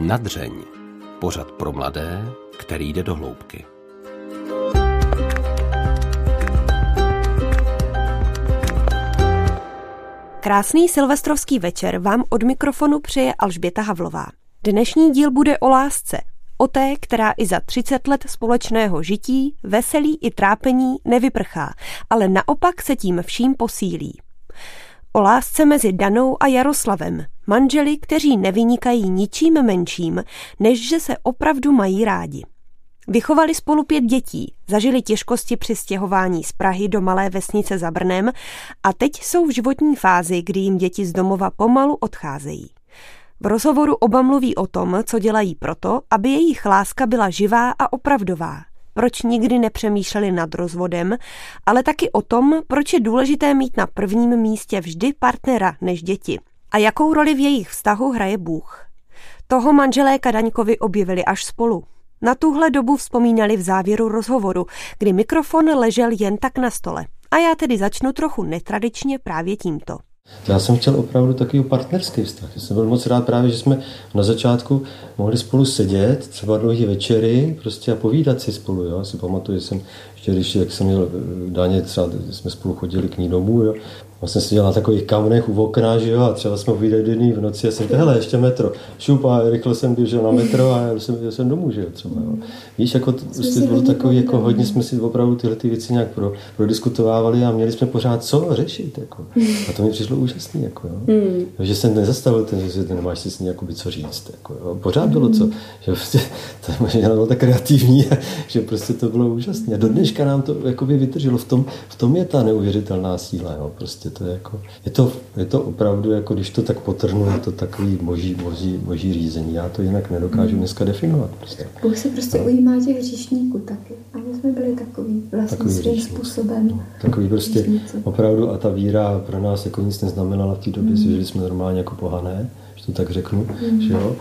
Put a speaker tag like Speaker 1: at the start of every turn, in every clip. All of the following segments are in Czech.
Speaker 1: Nadřeň. Pořad pro mladé, který jde do hloubky.
Speaker 2: Krásný silvestrovský večer vám od mikrofonu přeje Alžběta Havlová. Dnešní díl bude o lásce, o té, která i za 30 let společného žití, veselí i trápení nevyprchá, ale naopak se tím vším posílí. O lásce mezi Danou a Jaroslavem, manželi, kteří nevynikají ničím menším, než že se opravdu mají rádi. Vychovali spolu pět dětí, zažili těžkosti při stěhování z Prahy do malé vesnice za Brnem a teď jsou v životní fázi, kdy jim děti z domova pomalu odcházejí. V rozhovoru oba mluví o tom, co dělají proto, aby jejich láska byla živá a opravdová. Proč nikdy nepřemýšleli nad rozvodem, ale taky o tom, proč je důležité mít na prvním místě vždy partnera než děti a jakou roli v jejich vztahu hraje Bůh. Toho manželé Kadaňkovi objevili až spolu. Na tuhle dobu vzpomínali v závěru rozhovoru, kdy mikrofon ležel jen tak na stole. A já tedy začnu trochu netradičně právě tímto.
Speaker 3: Já jsem chtěl opravdu takový partnerský vztah. Já jsem byl moc rád právě, že jsme na začátku mohli spolu sedět, třeba dlouhé večery, prostě a povídat si spolu. Jo. Já si pamatuju, že jsem ještě, když jak jsem měl daně, třeba jsme spolu chodili k ní domů, jo vlastně seděl na takových kamnech u okna, že jo, a třeba jsme vyjeli v noci a jsem hele, ještě metro. Šup a rychle jsem běžel na metro a jel jsem, jel jsem domů, že jo, třeba, jo. Víš, jako to, prostě bylo takový, jako hodně jsme si opravdu tyhle ty věci nějak pro, prodiskutovávali a měli jsme pořád co řešit, jako. A to mi přišlo úžasný, jako, jo. Mm. Že jsem nezastavil ten, že nemáš si s ní jakoby co říct, jako, jo. Pořád bylo co, že prostě, to možná bylo tak kreativní, že prostě to bylo úžasné. A do dneška nám to jakoby vytržilo. V tom, v tom je ta neuvěřitelná síla, jo, prostě to je jako, je to, je to opravdu, jako když to tak potrhnu, je to takový moží, moží, moží řízení. Já to jinak nedokážu dneska definovat. Prostě.
Speaker 4: Bůh se prostě no. ujímá těch hříšníků taky. A my jsme byli takový vlastně takový svým hříšník. způsobem. No.
Speaker 3: Takový prostě hříšníci. opravdu a ta víra pro nás jako nic neznamenala v té době, mm. žili jsme normálně jako pohané, že to tak řeknu, mm. že jo.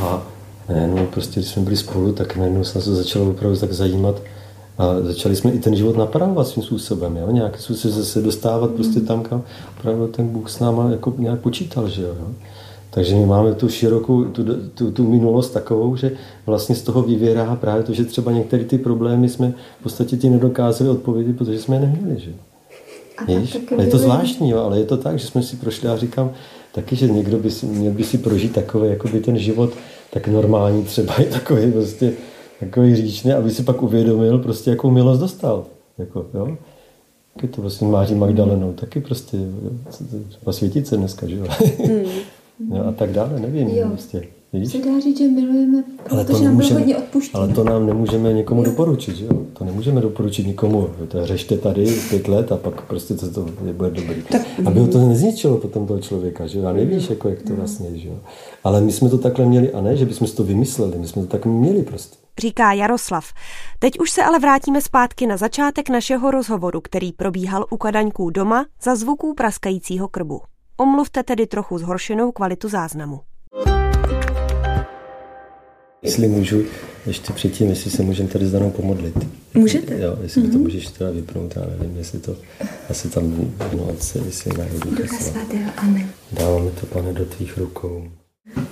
Speaker 3: A ne, no, prostě když jsme byli spolu, tak najednou se nás začalo opravdu tak zajímat, a začali jsme i ten život napravovat svým způsobem, jo? nějakým způsobem se dostávat prostě tam, kam opravdu ten Bůh s náma jako nějak počítal, že jo. Takže my máme tu širokou, tu, tu, tu minulost takovou, že vlastně z toho vyvěrá právě to, že třeba některé ty problémy jsme v podstatě ti nedokázali odpovědět, protože jsme je neměli, že Víš? Je to zvláštní, jo, ale je to tak, že jsme si prošli a říkám taky, že někdo by si, měl by si prožít takový, jako by ten život tak normální třeba je takový prostě takový říčný, aby si pak uvědomil, prostě jakou milost dostal. Jako, jo? Taky to vlastně Máří Magdalenou, taky prostě, třeba světice dneska, že jo? Mm. a tak dále, nevím, jo. prostě.
Speaker 4: Víš? Se dá říct, že milujeme, ale to nám nemůžeme, hodně
Speaker 3: Ale to nám nemůžeme někomu jo. doporučit, že jo? To nemůžeme doporučit nikomu. To řešte tady pět let a pak prostě to, to bude dobrý. Tak, Aby ho to nezničilo potom toho člověka, že jo? A nevíš, jako, jak to no. vlastně že jo? Ale my jsme to takhle měli, a ne, že bychom si to vymysleli, my jsme to tak měli prostě
Speaker 2: říká Jaroslav. Teď už se ale vrátíme zpátky na začátek našeho rozhovoru, který probíhal u Kadaňků doma za zvuků praskajícího krbu. Omluvte tedy trochu zhoršenou kvalitu záznamu.
Speaker 3: Jestli můžu, ještě předtím, jestli se můžeme tady s Danou pomodlit.
Speaker 4: Můžete?
Speaker 3: Jo, jestli mm-hmm. to můžeš teda vypnout, já nevím, jestli to asi tam no, se, jestli najdu.
Speaker 4: Ducha svatého, amen.
Speaker 3: Dáváme to, pane, do tvých rukou.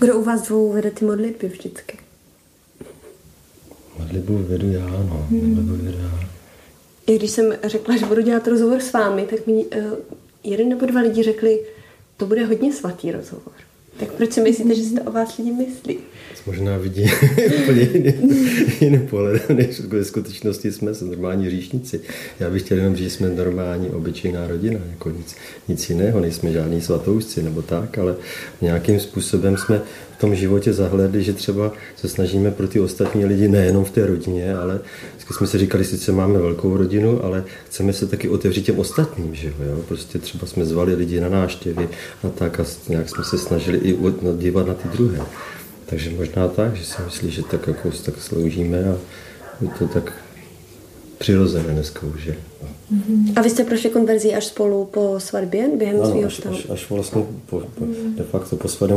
Speaker 4: Kdo u vás dvou vede ty modlitby vždycky?
Speaker 3: Modlitbu vedu já, no. Hmm. Modlitbu vedu já.
Speaker 4: I když jsem řekla, že budu dělat rozhovor s vámi, tak mi uh, jeden nebo dva lidi řekli, to bude hodně svatý rozhovor. Tak proč si myslíte, že si to o vás lidi myslí?
Speaker 3: Možná vidí úplně jiný, jiný pohled, než ve skutečnosti jsme normální říšníci. Já bych chtěl jenom říct, že jsme normální, obyčejná rodina, jako nic, nic jiného, nejsme žádní svatoušci nebo tak, ale nějakým způsobem jsme v tom životě zahledli, že třeba se snažíme pro ty ostatní lidi nejenom v té rodině, ale jsme si říkali, sice máme velkou rodinu, ale chceme se taky otevřít těm ostatním, že jo? Prostě třeba jsme zvali lidi na náštěvy a tak a nějak jsme se snažili i dívat na ty druhé. Takže možná tak, že si myslí, že tak jako tak sloužíme a je to tak přirozené dneska už je.
Speaker 4: A vy jste prošli konverzi až spolu po svatbě, během
Speaker 3: ano,
Speaker 4: svého
Speaker 3: až, až, až, vlastně po, po, mm. de facto po svatbě,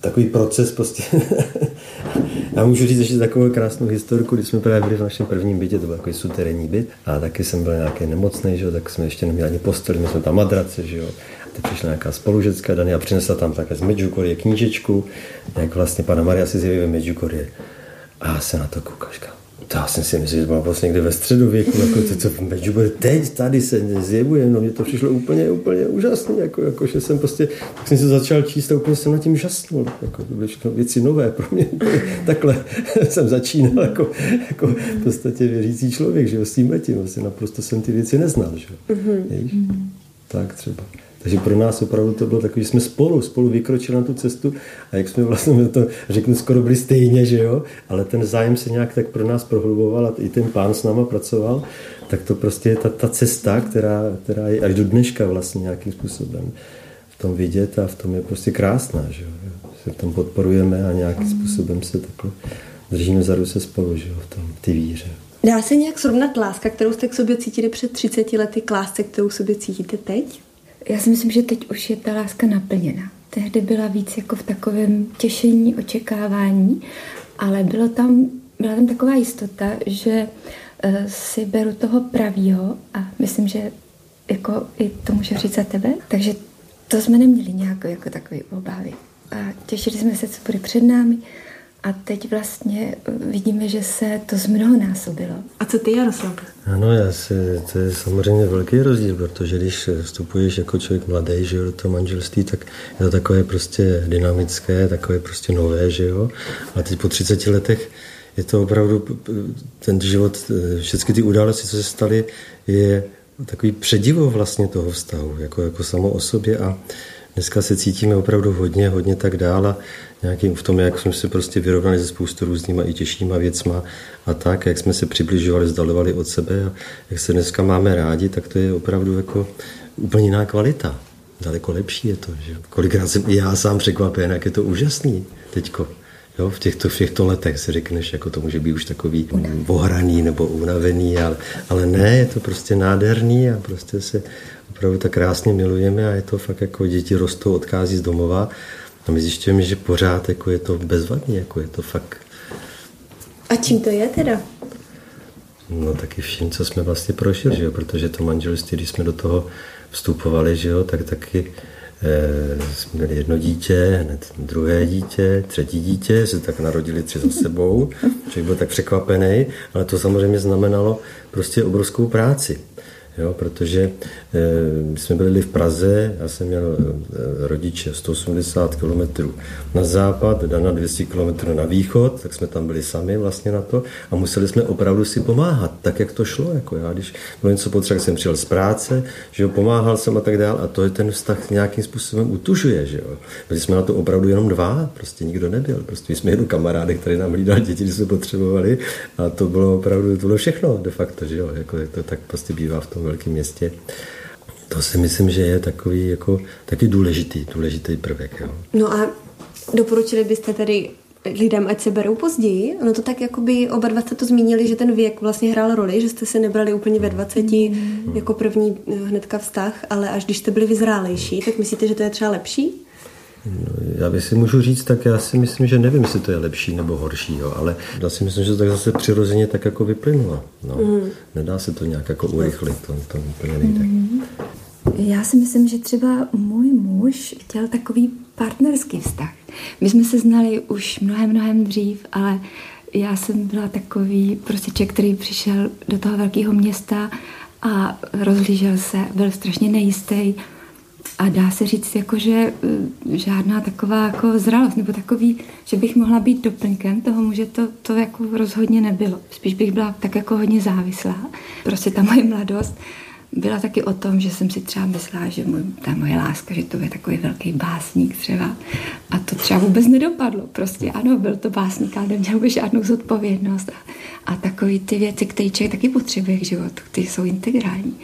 Speaker 3: takový proces prostě. Já můžu říct ještě takovou krásnou historku, když jsme právě byli v našem prvním bytě, to byl takový suterénní byt, a taky jsem byl nějaký nemocný, že jo, tak jsme ještě neměli ani postel, my jsme tam madrace, že jo. Teď přišla nějaká spolužecká Dani a přinesla tam také z Medjugorje knížečku, jak vlastně pana Maria si zjeví ve Medjugorje. A já se na to koukám, to já jsem si myslel, že byla vlastně někde ve středověku, jako to, co v Medjugorje teď tady se zjevuje, no mě to přišlo úplně, úplně úžasné, jako, jako, že jsem prostě, tak jsem se začal číst a úplně jsem na tím žasnul, jako, to byly všechno věci nové pro mě, takhle jsem začínal jako, jako v podstatě věřící člověk, že jo, s tím letím, vlastně naprosto jsem ty věci neznal, že jo, mm-hmm. tak třeba. Takže pro nás opravdu to bylo takové, že jsme spolu, spolu vykročili na tu cestu a jak jsme vlastně, to řeknu, skoro byli stejně, že jo, ale ten zájem se nějak tak pro nás prohluboval a i ten pán s náma pracoval, tak to prostě je ta, ta cesta, která, která je až do dneška vlastně nějakým způsobem v tom vidět a v tom je prostě krásná, že jo. Se tam podporujeme a nějakým způsobem se takhle držíme za ruce spolu, že jo, v tom, ty víře.
Speaker 4: Dá se nějak srovnat láska, kterou jste k sobě cítili před 30 lety, k lásce, kterou sobě cítíte teď?
Speaker 5: Já si myslím, že teď už je ta láska naplněna. Tehdy byla víc jako v takovém těšení, očekávání, ale bylo tam, byla tam taková jistota, že eh, si beru toho pravýho a myslím, že jako i to můžu říct za tebe. Takže to jsme neměli nějakou jako takové obavy. A těšili jsme se, co bude před námi. A teď vlastně vidíme, že se to z mnoho násobilo.
Speaker 4: A co ty, Jaroslav?
Speaker 3: Ano, já si, to je samozřejmě velký rozdíl, protože když vstupuješ jako člověk mladý, že jo, do toho manželství, tak je to takové prostě dynamické, takové prostě nové, že jo. A teď po 30 letech je to opravdu ten život, všechny ty události, co se staly, je takový předivo vlastně toho vztahu, jako, jako samo o sobě a dneska se cítíme opravdu hodně, hodně tak dál a nějakým v tom, jak jsme se prostě vyrovnali se spoustu různýma i těžšíma věcma a tak, jak jsme se přibližovali, zdalovali od sebe a jak se dneska máme rádi, tak to je opravdu jako úplně jiná kvalita. Daleko lepší je to. Že? Kolikrát jsem i já sám překvapen, jak je to úžasný teďko. Jo, v těchto, v těchto letech si řekneš, jako to může být už takový ohraný nebo unavený, ale, ale ne, je to prostě nádherný a prostě se opravdu tak krásně milujeme a je to fakt jako děti rostou, odchází z domova a my zjišťujeme, že pořád jako je to bezvadný, jako je to fakt...
Speaker 4: A čím to je teda?
Speaker 3: No taky vším, co jsme vlastně prošli, že jo? protože to manželství, když jsme do toho vstupovali, že jo, tak taky eh, jsme měli jedno dítě, hned druhé dítě, třetí dítě, se tak narodili tři za sebou. Člověk byl tak překvapený, ale to samozřejmě znamenalo prostě obrovskou práci jo, protože e, jsme byli v Praze, já jsem měl e, rodiče 180 km na západ, Dana 200 km na východ, tak jsme tam byli sami vlastně na to a museli jsme opravdu si pomáhat, tak jak to šlo. Jako já, když bylo něco potřeba, jsem přijel z práce, že jo, pomáhal jsem a tak dál a to je ten vztah nějakým způsobem utužuje, že jo. Byli jsme na to opravdu jenom dva, prostě nikdo nebyl, prostě jsme jenom kamarády, který nám hlídal děti, když jsme potřebovali a to bylo opravdu, to bylo všechno de facto, že jo, jako to tak prostě bývá v tom velkém městě. To si myslím, že je takový jako taky důležitý, důležitý prvek. Jo.
Speaker 4: No a doporučili byste tedy lidem, ať se berou později. Ono to tak, jako by oba dva jste to zmínili, že ten věk vlastně hrál roli, že jste se nebrali úplně ve 20 mm. jako první hnedka vztah, ale až když jste byli vyzrálejší, tak myslíte, že to je třeba lepší?
Speaker 3: No, já bych si můžu říct, tak já si myslím, že nevím, jestli to je lepší nebo horší, jo, ale já si myslím, že to tak zase přirozeně tak jako vyplynulo. No. Mm. Nedá se to nějak jako urychlit, to, to úplně nejde. Mm.
Speaker 5: Já si myslím, že třeba můj muž chtěl takový partnerský vztah. My jsme se znali už mnohem, mnohem dřív, ale já jsem byla takový prostě člověk, který přišel do toho velkého města a rozhlížel se, byl strašně nejistý, a dá se říct, jako, že eh, žádná taková jako zralost, nebo takový, že bych mohla být doplňkem toho muže, to, to jako rozhodně nebylo. Spíš bych byla tak jako hodně závislá. Prostě ta moje mladost byla taky o tom, že jsem si třeba myslela, že můj, ta moje láska, že to je takový velký básník třeba. A to třeba vůbec nedopadlo. Prostě ano, byl to básník, ale neměl by žádnou zodpovědnost. A, a takové ty věci, které člověk taky potřebuje k životu, ty jsou integrální.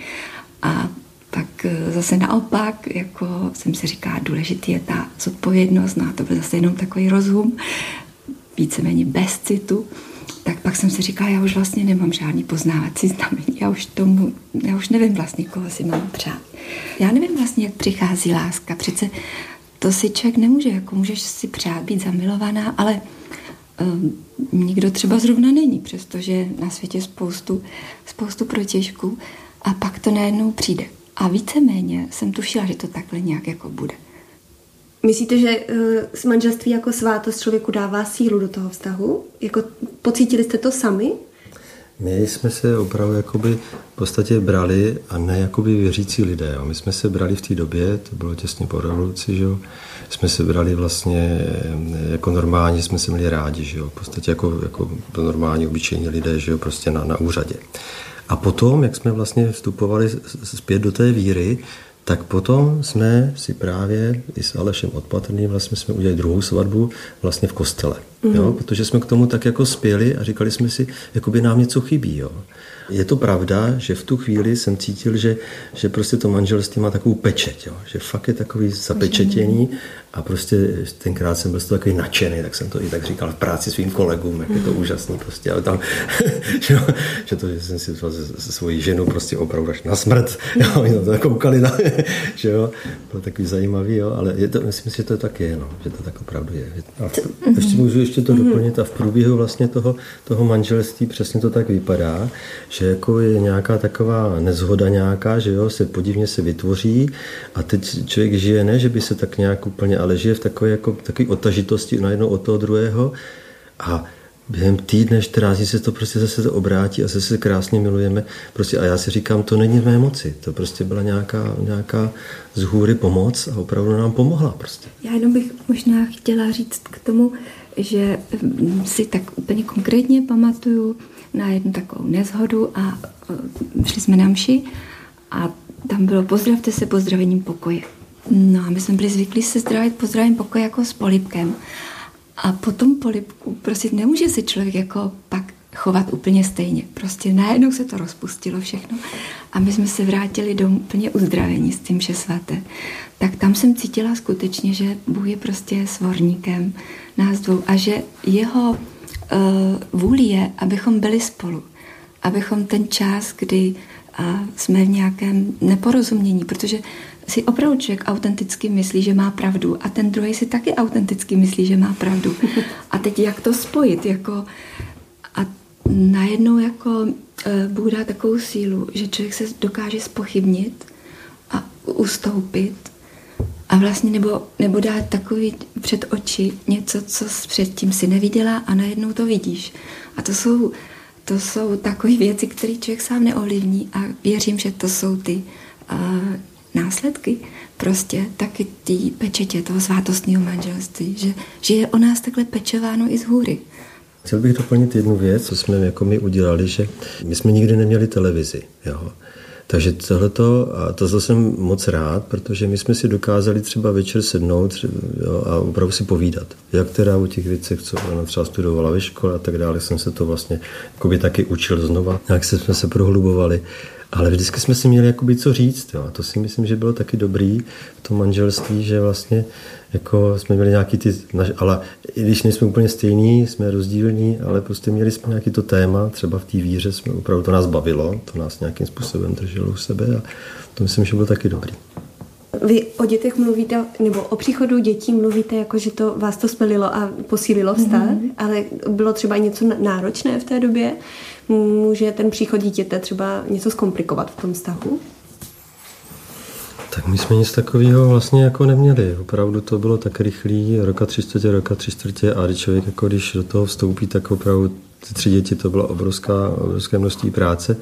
Speaker 5: A tak eh, zase naopak, jako jsem si říká, důležitý je ta zodpovědnost, no a to byl zase jenom takový rozum, víceméně bez citu, tak pak jsem si říkala, já už vlastně nemám žádný poznávací znamení, já už tomu, já už nevím vlastně, koho si mám přát. Já nevím vlastně, jak přichází láska, přece to si člověk nemůže, jako můžeš si přát být zamilovaná, ale um, nikdo třeba zrovna není, přestože na světě spoustu, spoustu protěžků a pak to najednou přijde. A víceméně jsem tušila, že to takhle nějak jako bude.
Speaker 4: Myslíte, že uh, manželství jako svátost člověku dává sílu do toho vztahu? Jako pocítili jste to sami?
Speaker 3: My jsme se opravdu jakoby v podstatě brali a ne jakoby věřící lidé. Jo. My jsme se brali v té době, to bylo těsně po revoluci, že jo. jsme se brali vlastně jako normálně, jsme se měli rádi, že jo. v podstatě jako, jako normální obyčejní lidé, že jo, prostě na, na úřadě. A potom, jak jsme vlastně vstupovali zpět do té víry, tak potom jsme si právě i s Alešem Odpatrným vlastně jsme udělali druhou svatbu vlastně v kostele. Mm-hmm. Jo? Protože jsme k tomu tak jako spěli a říkali jsme si, jako by nám něco chybí. Jo? Je to pravda, že v tu chvíli jsem cítil, že, že prostě to manželství má takovou pečeť, jo? že fakt je takový zapečetění a prostě tenkrát jsem byl z toho takový nadšený, tak jsem to i tak říkal v práci svým kolegům, jak je to úžasný prostě, ale tam, že, že to, že jsem si se, se svojí ženou prostě opravdu až na smrt, jo, oni na to koukali, na, že jo, bylo takový zajímavý, jo, ale je to, myslím si, že to tak je, no, že to tak opravdu je. A ještě můžu ještě to doplnit a v průběhu vlastně toho, toho manželství přesně to tak vypadá, že jako je nějaká taková nezhoda nějaká, že jo, se podivně se vytvoří a teď člověk žije ne, že by se tak nějak úplně ale žije v takové, jako, takové otažitosti najednou od toho druhého a během týdne, 14 dní se to prostě zase to obrátí a zase se krásně milujeme. Prostě a já si říkám, to není v mé moci. To prostě byla nějaká, nějaká z hůry pomoc a opravdu nám pomohla prostě.
Speaker 5: Já jenom bych možná chtěla říct k tomu, že mm, si tak úplně konkrétně pamatuju na jednu takovou nezhodu a e, šli jsme na mši a tam bylo pozdravte se pozdravením pokoje. No a my jsme byli zvyklí se zdravit pozdravím pokoj jako s polipkem. A po tom polipku prostě nemůže si člověk jako pak chovat úplně stejně. Prostě najednou se to rozpustilo všechno a my jsme se vrátili do úplně uzdravení s tím, že svaté. Tak tam jsem cítila skutečně, že Bůh je prostě svorníkem nás dvou a že jeho uh, vůli je, abychom byli spolu. Abychom ten čas, kdy uh, jsme v nějakém neporozumění, protože si opravdu člověk autenticky myslí, že má pravdu a ten druhý si taky autenticky myslí, že má pravdu. A teď jak to spojit? Jako, a najednou jako uh, Bůh dá takovou sílu, že člověk se dokáže spochybnit a ustoupit a vlastně nebo, nebo dát takový před oči něco, co předtím si neviděla a najednou to vidíš. A to jsou, to jsou takové věci, které člověk sám neovlivní a věřím, že to jsou ty uh, následky prostě taky ty pečetě toho svátostního manželství, že, že je o nás takhle pečováno i z hůry.
Speaker 3: Chtěl bych doplnit jednu věc, co jsme jako my udělali, že my jsme nikdy neměli televizi. Jo? Takže tohleto, a to jsem moc rád, protože my jsme si dokázali třeba večer sednout jo, a opravdu si povídat. Jak teda o těch věcech, co ona třeba studovala ve škole a tak dále, jsem se to vlastně taky učil znova. Jak jsme se prohlubovali. Ale vždycky jsme si měli jakoby co říct. Jo. A to si myslím, že bylo taky dobrý v tom manželství, že vlastně jako jsme měli nějaký ty, ale i když nejsme úplně stejní, jsme rozdílní, ale prostě měli jsme nějaký to téma, třeba v té víře jsme opravdu to nás bavilo, to nás nějakým způsobem drželo u sebe a to myslím, že bylo taky dobrý.
Speaker 4: Vy o dětech mluvíte, nebo o příchodu dětí mluvíte, jako že to vás to spelilo a posílilo vztah, mm-hmm. ale bylo třeba něco náročné v té době? může ten příchod dítěte třeba něco zkomplikovat v tom vztahu?
Speaker 3: Tak my jsme nic takového vlastně jako neměli. Opravdu to bylo tak rychlý, roka tři čtvrtě, roka tři čtvrtě a když člověk jako když do toho vstoupí, tak opravdu ty tři děti to bylo obrovská, obrovské množství práce.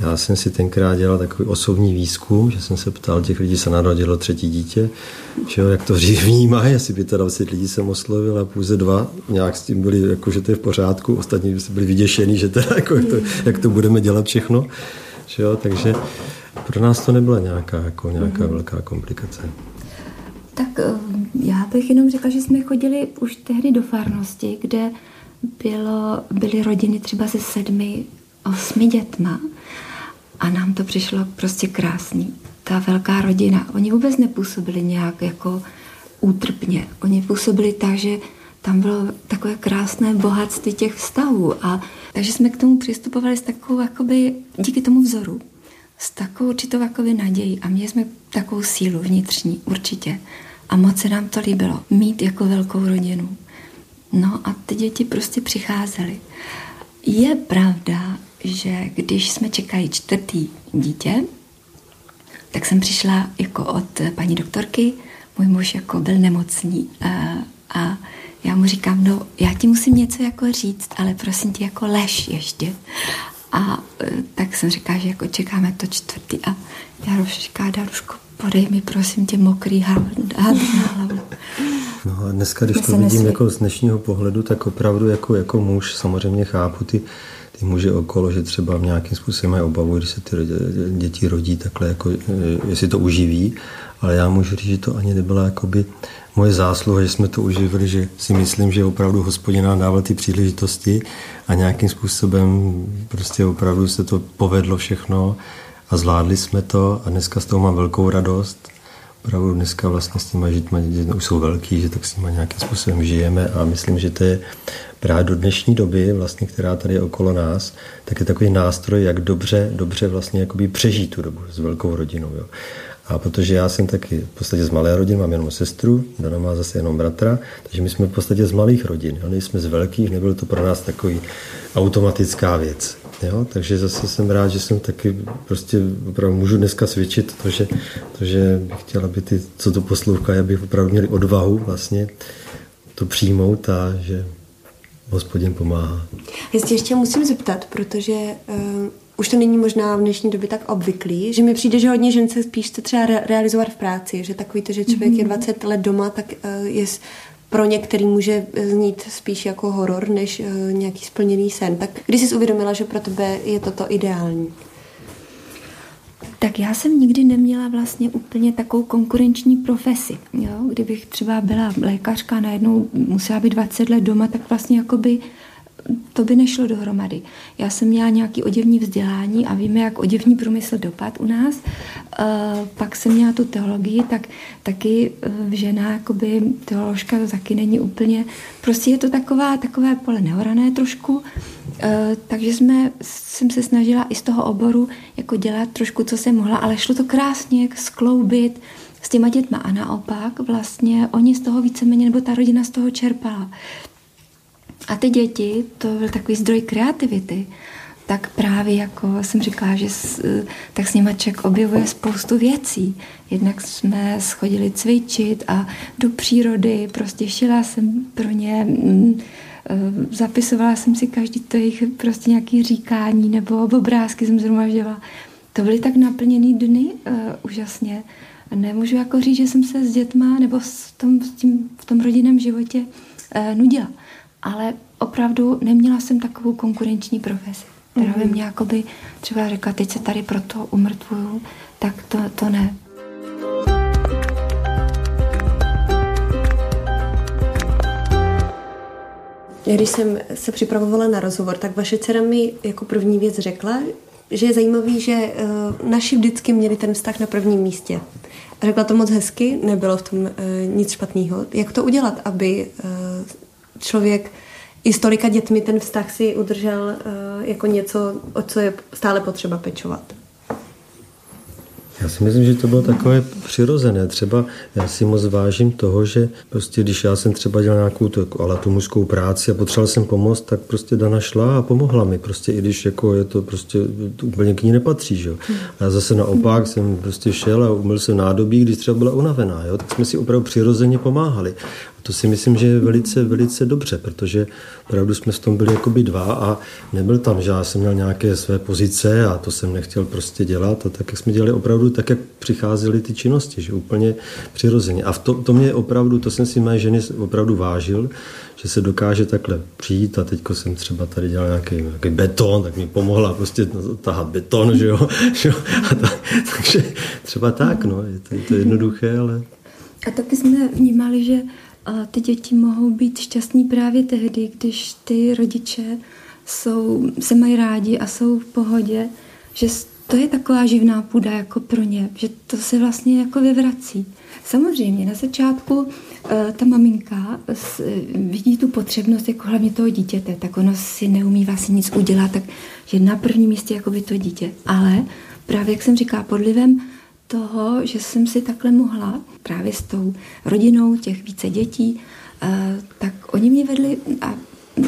Speaker 3: Já jsem si tenkrát dělal takový osobní výzkum, že jsem se ptal těch lidí, se narodilo třetí dítě, že jo, jak to vnímají, asi 25 lidí jsem oslovil a pouze dva nějak s tím byli, jako, že to je v pořádku, ostatní byli vyděšení, že teda, jako, jak, to, jak to budeme dělat všechno. Že jo, takže pro nás to nebyla nějaká, jako, nějaká mm-hmm. velká komplikace.
Speaker 5: Tak eh, já bych jenom řekla, že jsme chodili už tehdy do farnosti, kde bylo, byly rodiny třeba se sedmi, osmi dětma a nám to přišlo prostě krásný. Ta velká rodina. Oni vůbec nepůsobili nějak jako útrpně. Oni působili tak, že tam bylo takové krásné bohatství těch vztahů. A takže jsme k tomu přistupovali s takovou, jakoby, díky tomu vzoru, s takovou určitou jakoby nadějí. A měli jsme takovou sílu vnitřní, určitě. A moc se nám to líbilo, mít jako velkou rodinu. No a ty děti prostě přicházely. Je pravda, že když jsme čekali čtvrtý dítě, tak jsem přišla jako od paní doktorky, můj muž jako byl nemocný a, a já mu říkám, no já ti musím něco jako říct, ale prosím tě jako lež ještě. A e, tak jsem říká, že jako čekáme to čtvrtý a Jaroš říká, Daruško, podej mi prosím tě mokrý hadr na hlavu.
Speaker 3: No a dneska, když to vidím jako z dnešního pohledu, tak opravdu jako, jako muž samozřejmě chápu ty, ty muže okolo, že třeba v nějakým způsobem mají obavu, když se ty děti rodí takhle, jako, e, jestli to uživí, ale já můžu říct, že to ani nebyla jakoby moje zásluha, že jsme to uživili, že si myslím, že opravdu hospodin nám dával ty příležitosti a nějakým způsobem prostě opravdu se to povedlo všechno a zvládli jsme to a dneska z toho mám velkou radost. Opravdu dneska vlastně s těma dětmi, už jsou velký, že tak s nimi nějakým způsobem žijeme a myslím, že to je právě do dnešní doby, vlastně, která tady je okolo nás, tak je takový nástroj, jak dobře, dobře vlastně přežít tu dobu s velkou rodinou. Jo. A protože já jsem taky v podstatě z malé rodiny, mám jenom sestru, Dana má zase jenom bratra, takže my jsme v podstatě z malých rodin, jo? nejsme z velkých, nebylo to pro nás takový automatická věc. Jo? Takže zase jsem rád, že jsem taky prostě opravdu můžu dneska svědčit to, že, to, že bych chtěl, aby ty, co to poslouchají, aby opravdu měli odvahu vlastně to přijmout a že hospodin pomáhá.
Speaker 4: Já si ještě musím zeptat, protože uh, už to není možná v dnešní době tak obvyklý, že mi přijde, že hodně žen se spíš chce třeba re- realizovat v práci, že takový to, že člověk mm-hmm. je 20 mhm. let doma, tak uh, je pro některý může znít spíš jako horor, než uh, nějaký splněný sen. Tak kdy jsi uvědomila, že pro tebe je toto ideální?
Speaker 5: Tak já jsem nikdy neměla vlastně úplně takovou konkurenční profesi. Jo? Kdybych třeba byla lékařka, najednou musela být 20 let doma, tak vlastně jakoby to by nešlo dohromady. Já jsem měla nějaký oděvní vzdělání a víme, jak oděvní průmysl dopad u nás. Uh, pak jsem měla tu teologii, tak taky uh, žena, jakoby teoložka, to taky není úplně, prostě je to taková, takové pole nehorané trošku, uh, takže jsme, jsem se snažila i z toho oboru jako dělat trošku, co jsem mohla, ale šlo to krásně skloubit s těma dětma a naopak vlastně oni z toho víceméně, nebo ta rodina z toho čerpala. A ty děti, to byl takový zdroj kreativity, tak právě jako jsem říkala, že s, tak s nima člověk objevuje spoustu věcí. Jednak jsme schodili cvičit a do přírody, prostě šila jsem pro ně, mm, eh, zapisovala jsem si každý to jejich prostě nějaký říkání nebo obrázky jsem zhromaždila. To byly tak naplněný dny uh, úžasně. Nemůžu jako říct, že jsem se s dětma nebo s tom, s tím, v tom rodinném životě uh, nudila ale opravdu neměla jsem takovou konkurenční profesi, která by mhm. mě jakoby třeba řekla, teď se tady proto umrtvuju, tak to, to ne.
Speaker 4: Když jsem se připravovala na rozhovor, tak vaše dcera mi jako první věc řekla, že je zajímavý, že uh, naši vždycky měli ten vztah na prvním místě. A řekla to moc hezky, nebylo v tom uh, nic špatného. Jak to udělat, aby uh, člověk i s tolika dětmi ten vztah si udržel uh, jako něco, o co je stále potřeba pečovat.
Speaker 3: Já si myslím, že to bylo takové přirozené. Třeba já si moc vážím toho, že prostě když já jsem třeba dělal nějakou tu, jako, ale tu mužskou práci a potřeboval jsem pomoct, tak prostě Dana šla a pomohla mi. Prostě i když jako je to prostě to úplně k ní nepatří. Že? A já zase naopak jsem prostě šel a umyl jsem nádobí, když třeba byla unavená. Jo? Tak jsme si opravdu přirozeně pomáhali. To si myslím, že je velice, velice dobře, protože opravdu jsme v tom byli jakoby dva a nebyl tam, že já jsem měl nějaké své pozice a to jsem nechtěl prostě dělat a tak, jak jsme dělali opravdu tak, jak přicházely ty činnosti, že úplně přirozeně. A v to, to mě opravdu, to jsem si mé ženy opravdu vážil, že se dokáže takhle přijít a teďko jsem třeba tady dělal nějaký, nějaký beton, tak mi pomohla prostě tahat beton, že jo. Že jo? A tak, takže třeba tak, no, je to, je to jednoduché, ale...
Speaker 5: A taky jsme vnímali, že a ty děti mohou být šťastní právě tehdy, když ty rodiče jsou, se mají rádi a jsou v pohodě, že to je taková živná půda jako pro ně, že to se vlastně jako vyvrací. Samozřejmě na začátku eh, ta maminka vidí tu potřebnost jako hlavně toho dítěte, tak ono si neumí vlastně nic udělat, tak je na prvním místě jako by to dítě. Ale právě, jak jsem říká, podlivem toho, že jsem si takhle mohla právě s tou rodinou těch více dětí, eh, tak oni mě vedli a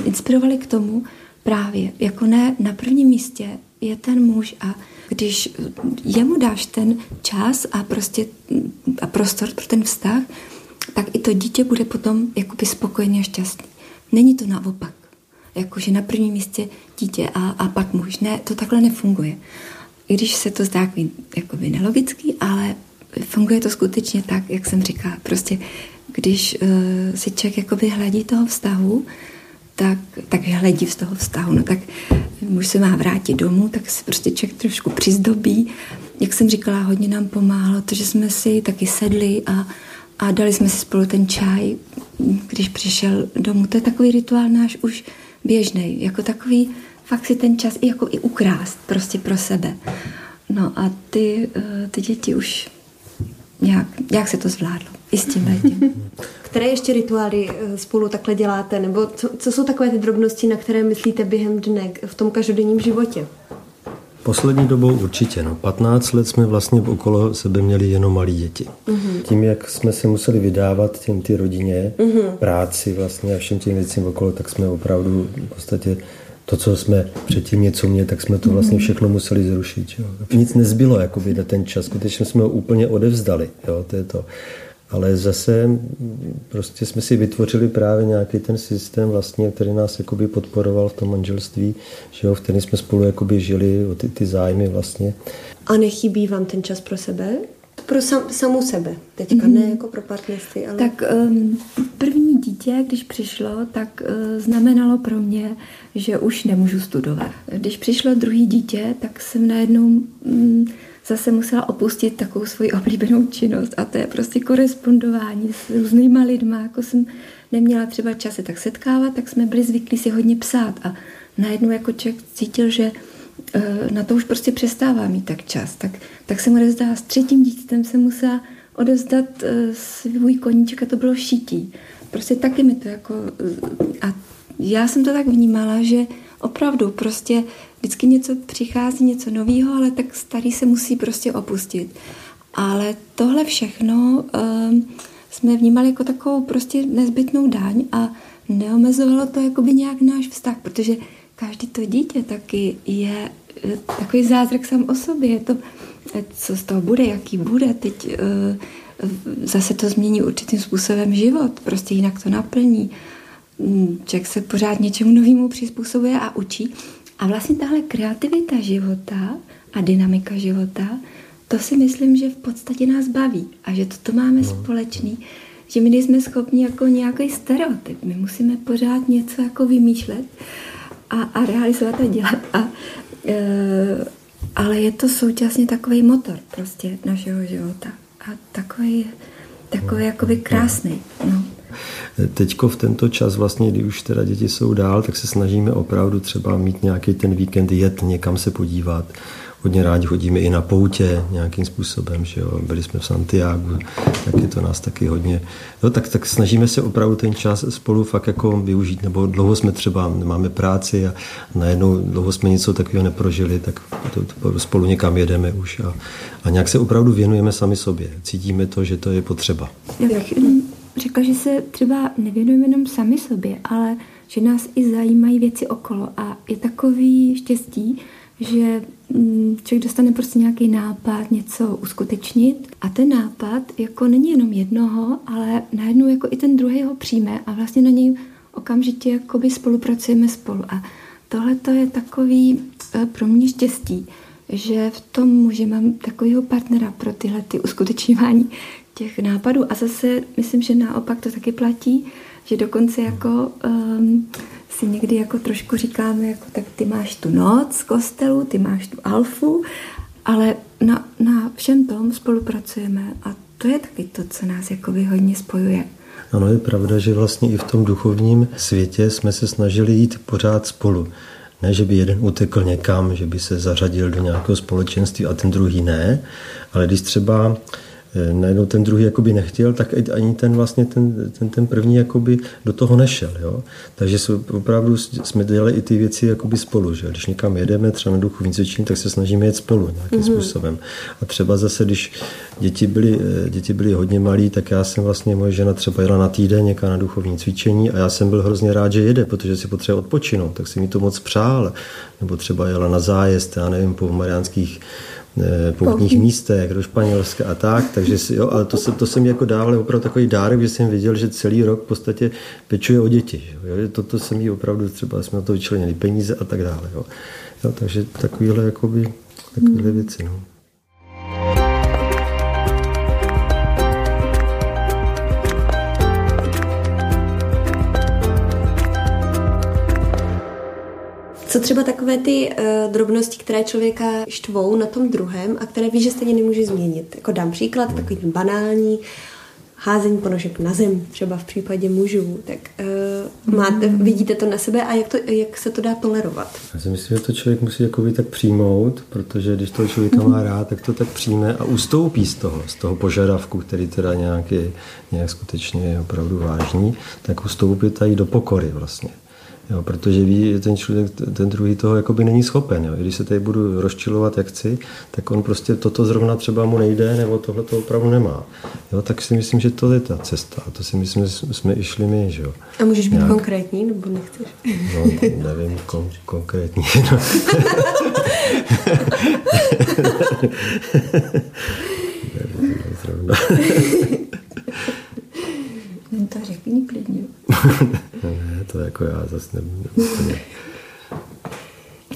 Speaker 5: inspirovali k tomu právě, jako ne na prvním místě je ten muž a když jemu dáš ten čas a prostě a prostor pro ten vztah, tak i to dítě bude potom jakoby spokojeně a šťastný. Není to naopak. Jakože na prvním místě dítě a, a pak muž. Ne, to takhle nefunguje. I když se to zdá jakoby nelogický, ale funguje to skutečně tak, jak jsem říkala. Prostě když uh, si člověk jakoby hledí toho vztahu, tak, tak hledí z toho vztahu. No tak muž se má vrátit domů, tak se prostě člověk trošku přizdobí. Jak jsem říkala, hodně nám pomáhalo to, že jsme si taky sedli a, a dali jsme si spolu ten čaj, když přišel domů. To je takový rituál náš už běžný, jako takový fakt si ten čas i jako i ukrást prostě pro sebe. No a ty, eh, ty děti už nějak, nějak se to zvládlo. I s tím.
Speaker 4: Které ještě rituály eh, spolu takhle děláte? Nebo co, co jsou takové ty drobnosti, na které myslíte během dne v tom každodenním životě?
Speaker 3: Poslední dobou určitě. No. 15 let jsme vlastně okolo sebe měli jenom malí děti. Uh-huh. Tím, jak jsme se museli vydávat těm ty rodině, uh-huh. práci vlastně a všem těm věcím okolo, tak jsme opravdu v podstatě to, co jsme předtím něco měli, tak jsme to vlastně všechno museli zrušit. Jo. Nic nezbylo jakoby, na ten čas, skutečně jsme ho úplně odevzdali. Jo, to je to. Ale zase prostě jsme si vytvořili právě nějaký ten systém vlastně, který nás jakoby podporoval v tom manželství, že jo, v kterém jsme spolu jakoby žili o ty, ty zájmy vlastně.
Speaker 4: A nechybí vám ten čas pro sebe? Pro sam, samu sebe, teďka mm-hmm. ne jako pro partnerství, ale...
Speaker 5: Tak um, první dítě, když přišlo, tak uh, znamenalo pro mě, že už nemůžu studovat. Když přišlo druhý dítě, tak jsem najednou... Um, zase musela opustit takovou svoji oblíbenou činnost a to je prostě korespondování s různýma lidma, jako jsem neměla třeba čas se tak setkávat, tak jsme byli zvyklí si hodně psát a najednou jako člověk cítil, že eh, na to už prostě přestává mít tak čas. Tak, tak jsem odezdala s třetím dítětem, jsem musela odezdat eh, svůj koníček a to bylo šití. Prostě taky mi to jako... A já jsem to tak vnímala, že opravdu prostě vždycky něco přichází, něco nového, ale tak starý se musí prostě opustit. Ale tohle všechno uh, jsme vnímali jako takovou prostě nezbytnou daň a neomezovalo to jakoby nějak náš vztah, protože každý to dítě taky je eh, takový zázrak sám o sobě. Je to, eh, co z toho bude, jaký bude. Teď uh, zase to změní určitým způsobem život, prostě jinak to naplní. Mm, člověk se pořád něčemu novému přizpůsobuje a učí. A vlastně tahle kreativita života a dynamika života, to si myslím, že v podstatě nás baví a že toto máme no. společný, že my nejsme schopni jako nějaký stereotyp. My musíme pořád něco jako vymýšlet a, a realizovat a dělat. A, ale je to současně takový motor prostě našeho života. A takový, takový no. jakoby krásný. No.
Speaker 3: Teďko v tento čas, vlastně, kdy už teda děti jsou dál, tak se snažíme opravdu třeba mít nějaký ten víkend, jet někam se podívat. Hodně rádi chodíme i na poutě nějakým způsobem, že jo. Byli jsme v Santiago, tak je to nás taky hodně. No, tak, tak snažíme se opravdu ten čas spolu fakt jako využít, nebo dlouho jsme třeba, máme práci a najednou dlouho jsme něco takového neprožili, tak to, to spolu někam jedeme už a, a nějak se opravdu věnujeme sami sobě. Cítíme to, že to je potřeba.
Speaker 5: Jak řekla, že se třeba nevěnujeme jenom sami sobě, ale že nás i zajímají věci okolo a je takový štěstí, že mm, člověk dostane prostě nějaký nápad, něco uskutečnit a ten nápad jako není jenom jednoho, ale najednou jako i ten druhý ho přijme a vlastně na něj okamžitě jakoby spolupracujeme spolu a tohle to je takový eh, pro mě štěstí, že v tom muži mám takového partnera pro tyhle ty uskutečňování těch nápadů. A zase myslím, že naopak to taky platí, že dokonce jako um, si někdy jako trošku říkáme, jako tak ty máš tu noc kostelu, ty máš tu alfu, ale na, na všem tom spolupracujeme a to je taky to, co nás jako hodně spojuje.
Speaker 3: Ano, je pravda, že vlastně i v tom duchovním světě jsme se snažili jít pořád spolu. Ne, že by jeden utekl někam, že by se zařadil do nějakého společenství a ten druhý ne, ale když třeba najednou ten druhý jakoby nechtěl, tak ani ten vlastně ten, ten, ten první jakoby do toho nešel. Jo? Takže opravdu jsme dělali i ty věci jakoby spolu. Že? Když někam jedeme, třeba na duchovní cvičení, tak se snažíme jet spolu nějakým mm-hmm. způsobem. A třeba zase, když děti byly, eh, děti byly hodně malí, tak já jsem vlastně, moje žena třeba jela na týden někam na duchovní cvičení a já jsem byl hrozně rád, že jede, protože si potřebuje odpočinout, tak si mi to moc přál. Nebo třeba jela na zájezd, já nevím, po mariánských Eh, poutních místech do Španělska a tak, takže si, jo, ale to, se, to jsem jako dával opravdu takový dárek, že jsem viděl, že celý rok v podstatě pečuje o děti. Jo. Toto jsem jí opravdu, třeba jsme na to vyčlenili peníze a tak dále. Jo. Jo, takže takovýhle, jakoby, takovýhle věci. No.
Speaker 4: Co třeba takové ty uh, drobnosti, které člověka štvou na tom druhém a které ví, že stejně nemůže změnit? Jako dám příklad, takový ten banální, házení ponožek na zem, třeba v případě mužů, tak uh, máte, vidíte to na sebe a jak, to, jak se to dá tolerovat?
Speaker 3: Já si myslím, že to člověk musí jakoby tak přijmout, protože když toho člověka má rád, tak to tak přijme a ustoupí z toho, z toho požadavku, který teda nějak je, nějak skutečně je opravdu vážný, tak ustoupit tady do pokory vlastně. Jo, protože ví, že ten člověk, ten druhý toho jakoby není schopen. Jo. I když se tady budu rozčilovat, jak chci, tak on prostě toto zrovna třeba mu nejde, nebo tohle to opravdu nemá. Jo, tak si myslím, že to je ta cesta. A to si myslím, že jsme i šli my. Že jo.
Speaker 4: A můžeš být Nějak... konkrétní, nebo nechceš?
Speaker 3: No, nevím, kon, konkrétní. No.
Speaker 5: Jen to řekni klidně.
Speaker 3: ne, jako já zase nevím.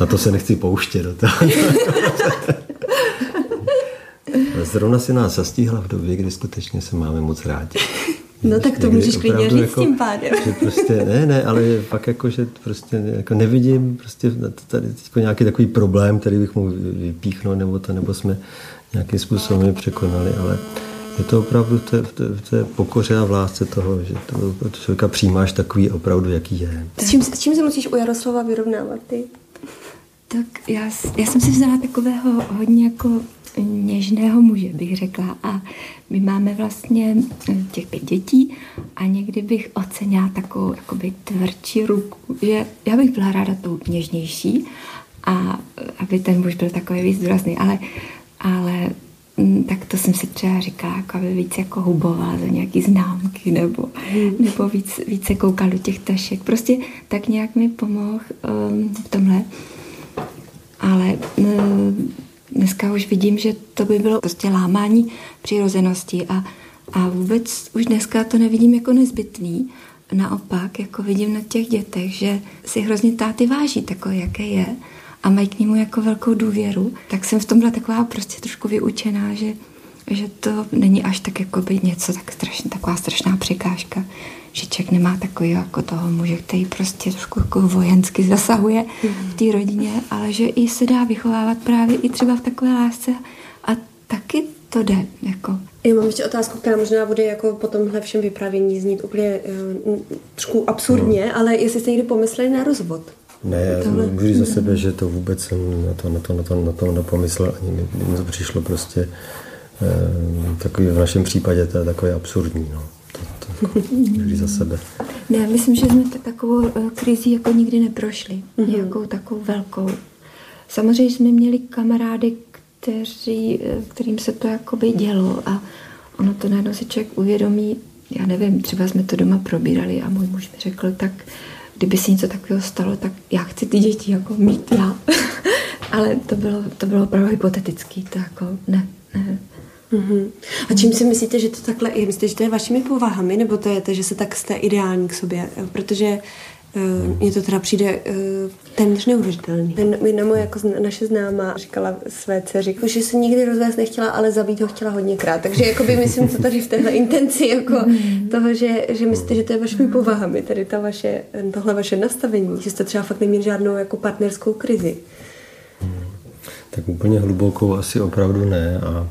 Speaker 3: Na to se nechci pouštět. Do toho. Zrovna si nás zastíhla v době, kdy skutečně se máme moc rádi.
Speaker 4: No tak to můžeš klidně říct jako, tím pádem.
Speaker 3: Že prostě, ne, ne, ale fakt jako, že prostě jako nevidím prostě tady jako nějaký takový problém, který bych mohl vypíchnout, nebo to, nebo jsme nějakým způsobem překonali, ale je to opravdu v té, v té, v té pokoře a v lásce toho, že to člověka přijímáš takový opravdu, jaký je.
Speaker 4: S čím, s čím se musíš u Jaroslava vyrovnávat ty?
Speaker 5: Tak já, já jsem si vzala takového hodně jako něžného muže, bych řekla. A my máme vlastně těch pět dětí a někdy bych ocenila takovou jakoby tvrdší ruku, že já bych byla ráda tou něžnější a aby ten muž byl takový víc důrazný, ale, ale tak to jsem si třeba říkala, jako aby víc jako hubovala za nějaký známky nebo, hmm. nebo víc, více koukal do těch tašek. Prostě tak nějak mi pomohl um, v tomhle. Ale um, dneska už vidím, že to by bylo prostě lámání přirozenosti a, a vůbec už dneska to nevidím jako nezbytný. Naopak, jako vidím na těch dětech, že si hrozně táty váží takové, jaké je a mají k němu jako velkou důvěru, tak jsem v tom byla taková prostě trošku vyučená, že, že to není až tak jako by něco tak strašně, taková strašná překážka, že člověk nemá takový jako toho muže, který prostě trošku jako vojensky zasahuje v té rodině, ale že i se dá vychovávat právě i třeba v takové lásce a taky to jde. Jako.
Speaker 4: Já mám ještě otázku, která možná bude jako po tomhle všem vyprávění znít úplně uh, trošku absurdně, no. ale jestli jste někdy pomysleli na rozvod.
Speaker 3: Ne, já Tohle. můžu říct za sebe, že to vůbec jsem na to, na to, na to, na to nepomyslel, ani mi, to přišlo prostě eh, takový v našem případě to je takové absurdní. No. To, to, to za sebe.
Speaker 5: Ne, myslím, že jsme takovou uh, krizi jako nikdy neprošli. Mm-hmm. Nějakou takovou velkou. Samozřejmě jsme měli kamarády, kteří, eh, kterým se to jakoby dělo a ono to najednou si člověk uvědomí, já nevím, třeba jsme to doma probírali a můj muž mi řekl, tak kdyby se něco takového stalo, tak já chci ty děti jako mít já. Ale to bylo, to bylo opravdu hypotetický, to jako ne, ne.
Speaker 4: Uh-huh. A čím si myslíte, že to takhle je? Myslíte, že to je vašimi povahami, nebo to je to, že se tak jste ideální k sobě? Protože mně to teda přijde uh, téměř neuvěřitelný. Jedna moje jako naše známá říkala své dceři, jako, že se nikdy rozvést nechtěla, ale zabít ho chtěla hodněkrát. Takže jakoby myslím, co tady v téhle intenci jako mm. toho, že, že myslíte, že to je vašimi povahami, tady ta vaše, tohle vaše nastavení, že jste třeba fakt neměli žádnou jako partnerskou krizi.
Speaker 3: Tak úplně hlubokou asi opravdu ne a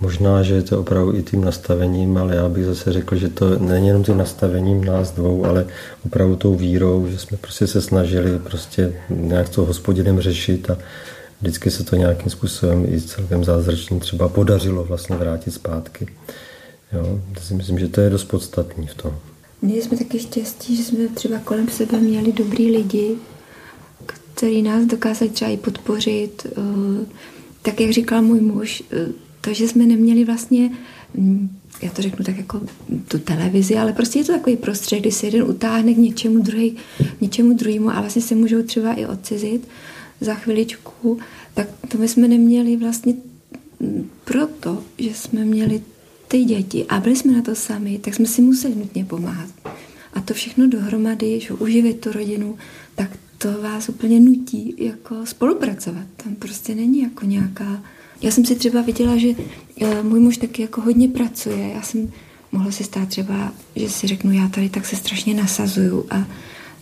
Speaker 3: Možná, že je to opravdu i tím nastavením, ale já bych zase řekl, že to není jenom tím nastavením nás dvou, ale opravdu tou vírou, že jsme prostě se snažili prostě nějak to hospodinem řešit a, vždycky se to nějakým způsobem i celkem zázračně třeba podařilo vlastně vrátit zpátky. Jo, to si myslím, že to je dost podstatný v tom.
Speaker 5: Měli jsme taky štěstí, že jsme třeba kolem sebe měli dobrý lidi, který nás dokázali třeba i podpořit. Eh, tak, jak říkal můj muž, eh, to, že jsme neměli vlastně, hm, já to řeknu tak jako tu televizi, ale prostě je to takový prostředí, kdy se jeden utáhne k něčemu, druhý, k něčemu druhému a vlastně se můžou třeba i odcizit za chviličku, tak to my jsme neměli vlastně proto, že jsme měli ty děti a byli jsme na to sami, tak jsme si museli nutně pomáhat. A to všechno dohromady, že uživit tu rodinu, tak to vás úplně nutí jako spolupracovat. Tam prostě není jako nějaká... Já jsem si třeba viděla, že eh, můj muž taky jako hodně pracuje. Já jsem mohla si stát třeba, že si řeknu, já tady tak se strašně nasazuju a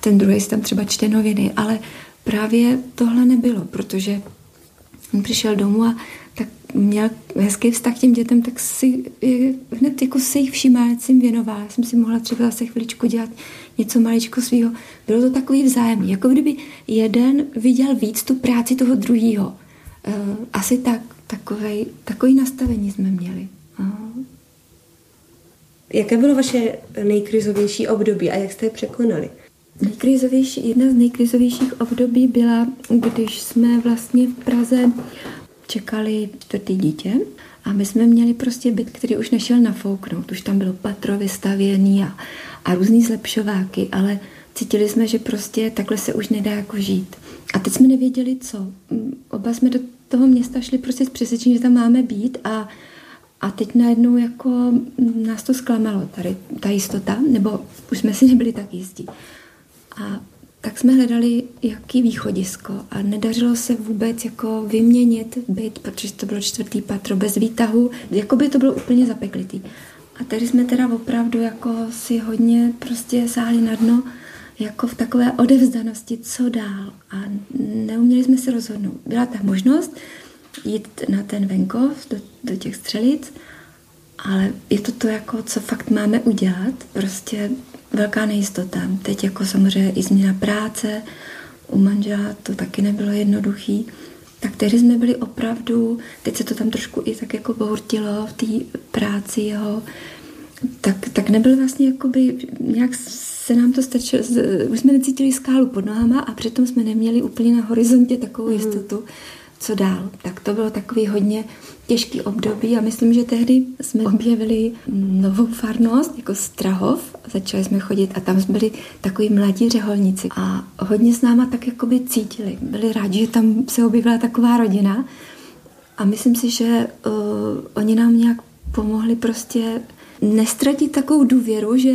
Speaker 5: ten druhý si tam třeba čte noviny, ale právě tohle nebylo, protože on přišel domů a tak měl hezký vztah k těm dětem, tak si hned jako se jich všimá, jsem věnovala. Já jsem si mohla třeba zase chviličku dělat něco maličko svého. Bylo to takový vzájemný, jako kdyby jeden viděl víc tu práci toho druhého. Eh, asi tak, takovej, takový nastavení jsme měli.
Speaker 4: Jaké bylo vaše nejkrizovější období a jak jste je překonali?
Speaker 5: Nejkrizovější, jedna z nejkrizovějších období byla, když jsme vlastně v Praze čekali čtvrtý dítě a my jsme měli prostě byt, který už nešel nafouknout. Už tam bylo patro vystavěný a, a různý zlepšováky, ale cítili jsme, že prostě takhle se už nedá jako žít. A teď jsme nevěděli, co. Oba jsme do toho města šli prostě s přesvědčením, že tam máme být a, a teď najednou jako nás to zklamalo, tady ta jistota, nebo už jsme si nebyli tak jistí. A tak jsme hledali, jaký východisko a nedařilo se vůbec jako vyměnit byt, protože to bylo čtvrtý patro bez výtahu, jako by to bylo úplně zapeklitý. A tady jsme teda opravdu jako si hodně prostě sáhli na dno, jako v takové odevzdanosti, co dál. A neuměli jsme se rozhodnout. Byla ta možnost jít na ten venkov, do, do těch střelic, ale je to to, jako, co fakt máme udělat. Prostě velká nejistota. Teď jako samozřejmě i změna práce, u manžela to taky nebylo jednoduchý. Tak tehdy jsme byli opravdu, teď se to tam trošku i tak jako bourtilo v té práci jeho, tak, tak nebyl vlastně jakoby, nějak se nám to stačilo, už jsme necítili skálu pod nohama a přitom jsme neměli úplně na horizontě takovou mhm. jistotu, co dál. Tak to bylo takový hodně těžký období a myslím, že tehdy jsme objevili novou farnost, jako Strahov. Začali jsme chodit a tam byli takový mladí řeholníci a hodně s náma tak jakoby cítili. Byli rádi, že tam se objevila taková rodina a myslím si, že uh, oni nám nějak pomohli prostě nestratit takovou důvěru, že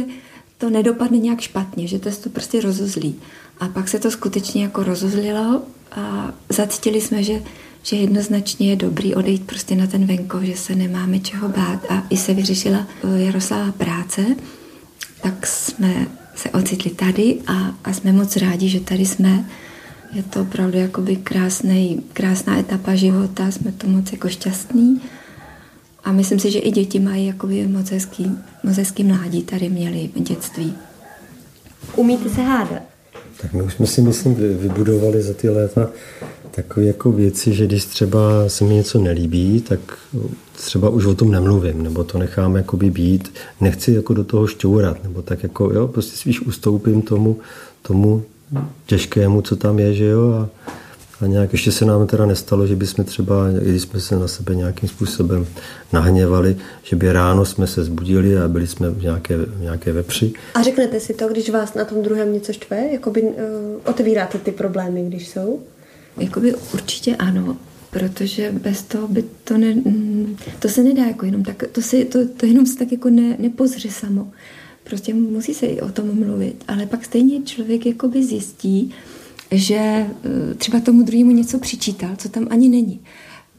Speaker 5: to nedopadne nějak špatně, že to se to prostě rozuzlí. A pak se to skutečně jako rozuzlilo a zacítili jsme, že, že jednoznačně je dobrý odejít prostě na ten venkov, že se nemáme čeho bát a i se vyřešila eh, Jaroslava práce, tak jsme se ocitli tady a, a jsme moc rádi, že tady jsme. Je to opravdu jakoby krásný, krásná etapa života, jsme to moc jako šťastní. A myslím si, že i děti mají jakoby moc hezký, moc hezký mládí tady měli v dětství.
Speaker 4: Umíte se hádat?
Speaker 3: Tak my už jsme si, myslím, vybudovali za ty léta takové jako věci, že když třeba se mi něco nelíbí, tak třeba už o tom nemluvím, nebo to nechám jakoby být, nechci jako do toho šťourat, nebo tak jako, jo, prostě spíš ustoupím tomu, tomu těžkému, co tam je, že jo, a, a nějak ještě se nám teda nestalo, že bychom třeba, když jsme se na sebe nějakým způsobem nahněvali, že by ráno jsme se zbudili a byli jsme v nějaké, v nějaké vepři.
Speaker 4: A řeknete si to, když vás na tom druhém něco štve? Jakoby uh, otevíráte ty problémy, když jsou?
Speaker 5: Jakoby určitě ano, protože bez toho by to ne, to se nedá jako jenom tak, to, si, to, to jenom se tak jako ne, nepozře samo. Prostě musí se i o tom mluvit, ale pak stejně člověk jakoby zjistí, že eh, třeba tomu druhému něco přičítal, co tam ani není.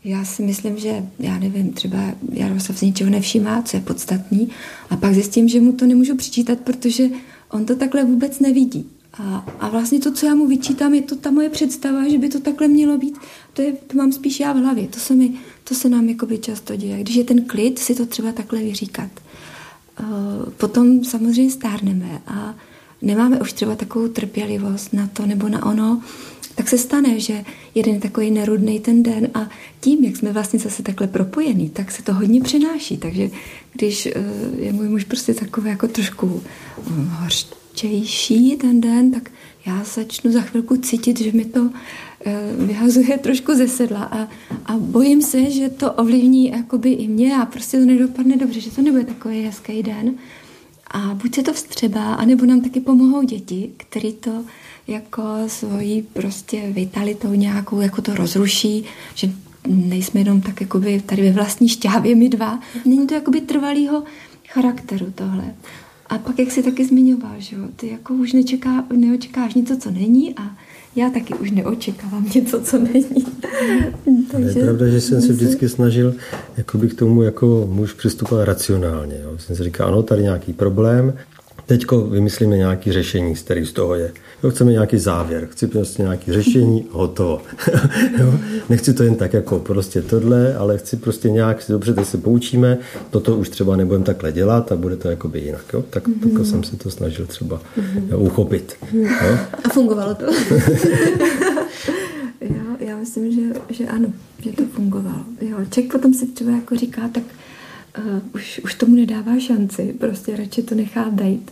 Speaker 5: Já si myslím, že, já nevím, třeba Jaroslav si ničeho nevšímá, co je podstatný, a pak zjistím, že mu to nemůžu přičítat, protože on to takhle vůbec nevidí. A, a vlastně to, co já mu vyčítám, je to ta moje představa, že by to takhle mělo být. To, je, to mám spíš já v hlavě. To se, mi, to se nám jakoby často děje. Když je ten klid, si to třeba takhle vyříkat. Uh, potom samozřejmě stárneme a nemáme už třeba takovou trpělivost na to nebo na ono, tak se stane, že jeden je takový nerudný ten den a tím, jak jsme vlastně zase takhle propojení, tak se to hodně přenáší. Takže když eh, je můj muž prostě takový jako trošku hm, hořčejší ten den, tak já začnu za chvilku cítit, že mi to eh, vyhazuje trošku ze sedla a, a bojím se, že to ovlivní jakoby i mě a prostě to nedopadne dobře, že to nebude takový hezký den. A buď se to vstřebá, anebo nám taky pomohou děti, který to jako svojí prostě vitalitou nějakou jako to rozruší, že nejsme jenom tak jakoby tady ve vlastní šťávě my dva. Není to jakoby trvalýho charakteru tohle. A pak, jak jsi taky zmiňoval, že jo, ty jako už nečeká, neočekáš něco, co není a já taky už neočekávám něco, co není.
Speaker 3: Takže je pravda, že jsem se vždycky snažil jakoby k tomu jako muž přistupovat racionálně. Jo. Jsem si říkal, ano, tady nějaký problém, teďko vymyslíme nějaký řešení, z který z toho je. Jo, chceme nějaký závěr, chci prostě nějaký řešení, hotovo. jo? Nechci to jen tak jako prostě tohle, ale chci prostě nějak, dobře, teď se poučíme, toto už třeba nebudeme takhle dělat a bude to jakoby jinak. Jo? Tak mm-hmm. tak jsem se to snažil třeba mm-hmm. uchopit. Jo?
Speaker 4: A fungovalo to?
Speaker 5: já, já myslím, že, že ano, že to fungovalo. Jo, člověk potom si třeba jako říká, tak uh, už, už tomu nedává šanci, prostě radši to nechá dejít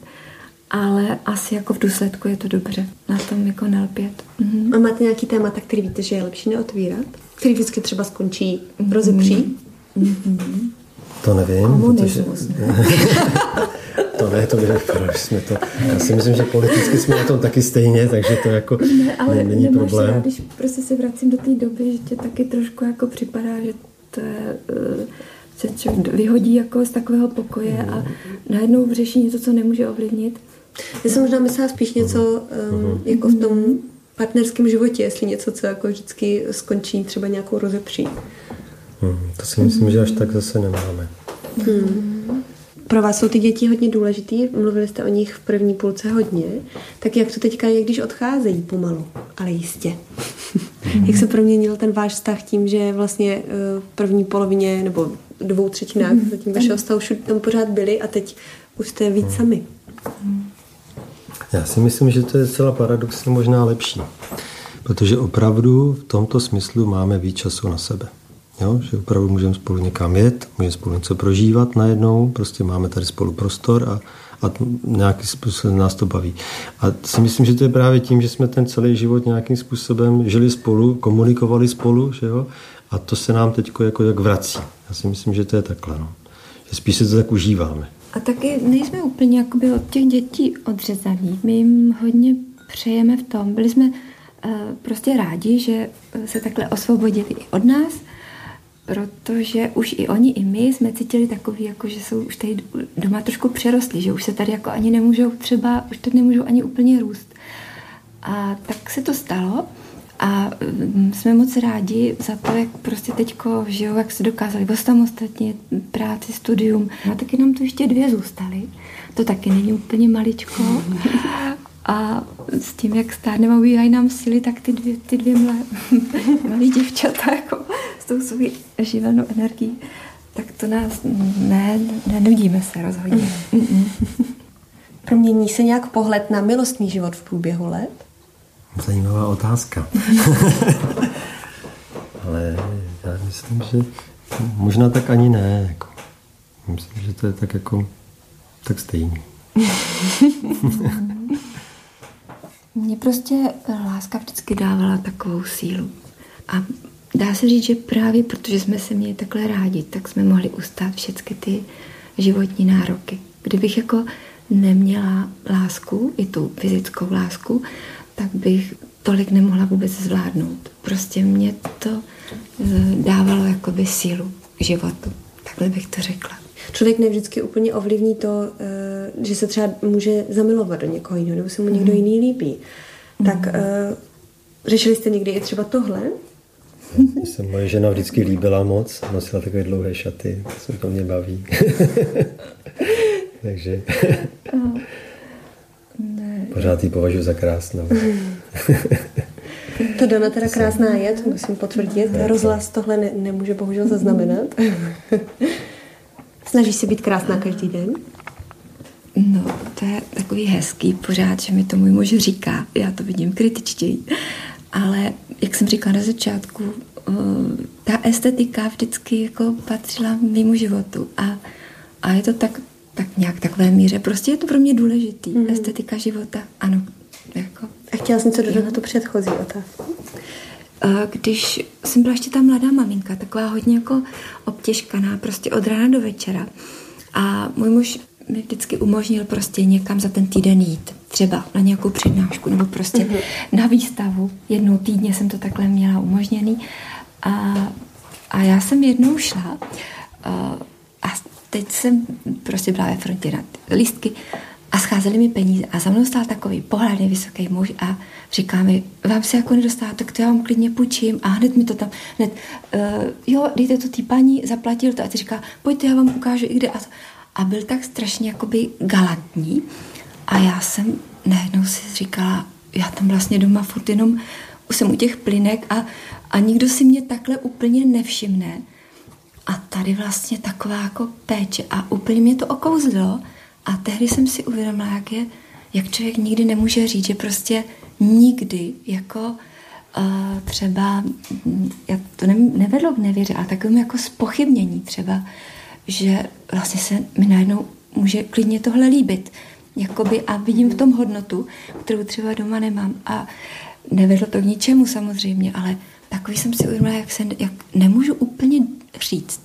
Speaker 5: ale asi jako v důsledku je to dobře. Na tom jako nelpět.
Speaker 4: Mhm. A máte nějaký témata, který víte, že je lepší neotvírat? Který vždycky třeba skončí v rozepří?
Speaker 3: Mhm. To nevím.
Speaker 5: Komunismus, protože...
Speaker 3: ne? to ne, to by proč jsme to... Já si myslím, že politicky jsme na tom taky stejně, takže to jako
Speaker 5: ne, ale není problém. Rád, když prostě se vracím do té doby, že tě taky trošku jako připadá, že to je... Uh, se člověk vyhodí jako z takového pokoje a najednou řeší něco, co nemůže ovlivnit
Speaker 4: já jsem možná myslela spíš něco um, jako v tom partnerském životě, jestli něco, co jako vždycky skončí třeba nějakou rozepří.
Speaker 3: Hmm, to si myslím, že až tak zase nemáme.
Speaker 4: Hmm. Pro vás jsou ty děti hodně důležitý, mluvili jste o nich v první půlce hodně, tak jak to teďka je, když odcházejí pomalu, ale jistě. Hmm. jak se proměnil ten váš vztah tím, že vlastně eh, v první polovině nebo dvou třetinách hmm. zatím vašeho vztahu tam pořád byli a teď už jste víc sami.
Speaker 3: Já si myslím, že to je celá paradoxně možná lepší, protože opravdu v tomto smyslu máme víc času na sebe. Jo? Že opravdu můžeme spolu někam jet, můžeme spolu něco prožívat najednou, prostě máme tady spolu prostor a, a nějakým způsobem nás to baví. A si myslím, že to je právě tím, že jsme ten celý život nějakým způsobem žili spolu, komunikovali spolu, že jo? A to se nám teď jako jak vrací. Já si myslím, že to je takhle. No. Že spíš se to tak užíváme.
Speaker 5: A taky nejsme úplně jakoby od těch dětí odřezaní. My jim hodně přejeme v tom. Byli jsme uh, prostě rádi, že se takhle osvobodili i od nás, protože už i oni, i my jsme cítili takový, jako že jsou už tady doma trošku přerostli, že už se tady jako ani nemůžou třeba, už tady nemůžou ani úplně růst. A tak se to stalo. A mm, jsme moc rádi za to, jak prostě teďko žijou, jak se dokázali osamostatnit, práci, studium. A taky nám tu ještě dvě zůstaly. To taky není úplně maličko. A s tím, jak stárneme ubývají nám síly, tak ty dvě, ty dvě mlé, malé děvčata jako s tou svou živelnou energií, tak to nás ne, nenudíme se rozhodně.
Speaker 4: Promění se nějak pohled na milostný život v průběhu let?
Speaker 3: Zajímavá otázka. Ale já myslím, že možná tak ani ne. Jako. Myslím, že to je tak jako tak stejný.
Speaker 5: Mně prostě láska vždycky dávala takovou sílu. A dá se říct, že právě protože jsme se měli takhle rádi, tak jsme mohli ustát všechny ty životní nároky. Kdybych jako neměla lásku, i tu fyzickou lásku, tak bych tolik nemohla vůbec zvládnout. Prostě mě to eh, dávalo jakoby sílu k životu. Takhle bych to řekla.
Speaker 4: Člověk nevždycky úplně ovlivní to, eh, že se třeba může zamilovat do někoho jiného, nebo se mu někdo jiný líbí. Tak mm. řešili jste někdy i třeba tohle?
Speaker 3: Se moje žena vždycky líbila moc, nosila takové dlouhé šaty, to se to mě baví. Takže... Pořád ji považuji za krásnou.
Speaker 4: To Dana teda krásná je, to musím potvrdit. Rozhlas tohle ne, nemůže bohužel zaznamenat. Snažíš se být krásná každý den?
Speaker 5: No, to je takový hezký pořád, že mi to můj muž říká. Já to vidím kritičtěji. ale jak jsem říkala na začátku, uh, ta estetika vždycky jako patřila mimo životu a, a je to tak, tak nějak takové míře. Prostě je to pro mě důležitý, mm. estetika života, ano. Jako.
Speaker 4: A chtěla jsem něco dodat na tu předchozí otázku?
Speaker 5: Když jsem byla ještě ta mladá maminka, taková hodně jako obtěžkaná, prostě od rána do večera. A můj muž mi vždycky umožnil prostě někam za ten týden jít. Třeba na nějakou přednášku nebo prostě mm-hmm. na výstavu. Jednou týdně jsem to takhle měla umožněný. A, a já jsem jednou šla a, a teď jsem prostě byla ve frontě na lístky a scházely mi peníze a za mnou stál takový pohledný vysoký muž a říká mi, vám se jako nedostává, tak to já vám klidně půjčím. A hned mi to tam, hned, uh, jo, dejte to té paní, zaplatil to. A ty říká, pojďte, já vám ukážu i kde a, a byl tak strašně jakoby galantní a já jsem najednou si říkala, já tam vlastně doma furt jenom jsem u těch plynek a, a nikdo si mě takhle úplně nevšimne. A tady vlastně taková jako péče a úplně mě to okouzlo a tehdy jsem si uvědomila, jak, je, jak člověk nikdy nemůže říct, že prostě nikdy jako uh, třeba, já to ne, nevedlo k nevěře, ale takovým jako spochybnění třeba, že vlastně se mi najednou může klidně tohle líbit. Jakoby, a vidím v tom hodnotu, kterou třeba doma nemám. A nevedlo to k ničemu samozřejmě, ale takový jsem si uvědomila, jak, se, jak nemůžu úplně říct,